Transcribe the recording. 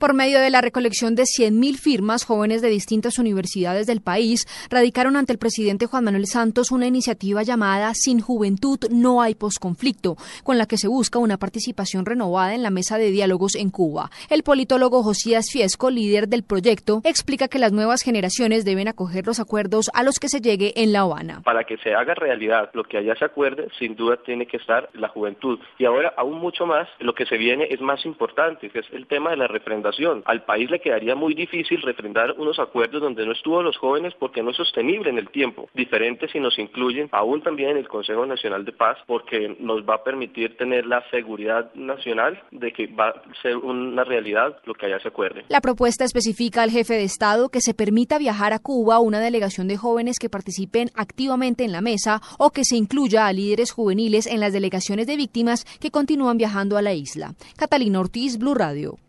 Por medio de la recolección de 100.000 firmas, jóvenes de distintas universidades del país radicaron ante el presidente Juan Manuel Santos una iniciativa llamada Sin Juventud no hay posconflicto, con la que se busca una participación renovada en la mesa de diálogos en Cuba. El politólogo Josías Fiesco, líder del proyecto, explica que las nuevas generaciones deben acoger los acuerdos a los que se llegue en La Habana. Para que se haga realidad lo que allá se acuerde, sin duda tiene que estar la juventud. Y ahora, aún mucho más, lo que se viene es más importante, que es el tema de la refrendación al país le quedaría muy difícil refrendar unos acuerdos donde no estuvo los jóvenes porque no es sostenible en el tiempo. Diferente si nos incluyen aún también en el Consejo Nacional de Paz porque nos va a permitir tener la seguridad nacional de que va a ser una realidad lo que allá se acuerde. La propuesta especifica al jefe de Estado que se permita viajar a Cuba una delegación de jóvenes que participen activamente en la mesa o que se incluya a líderes juveniles en las delegaciones de víctimas que continúan viajando a la isla. Catalina Ortiz, Blue Radio.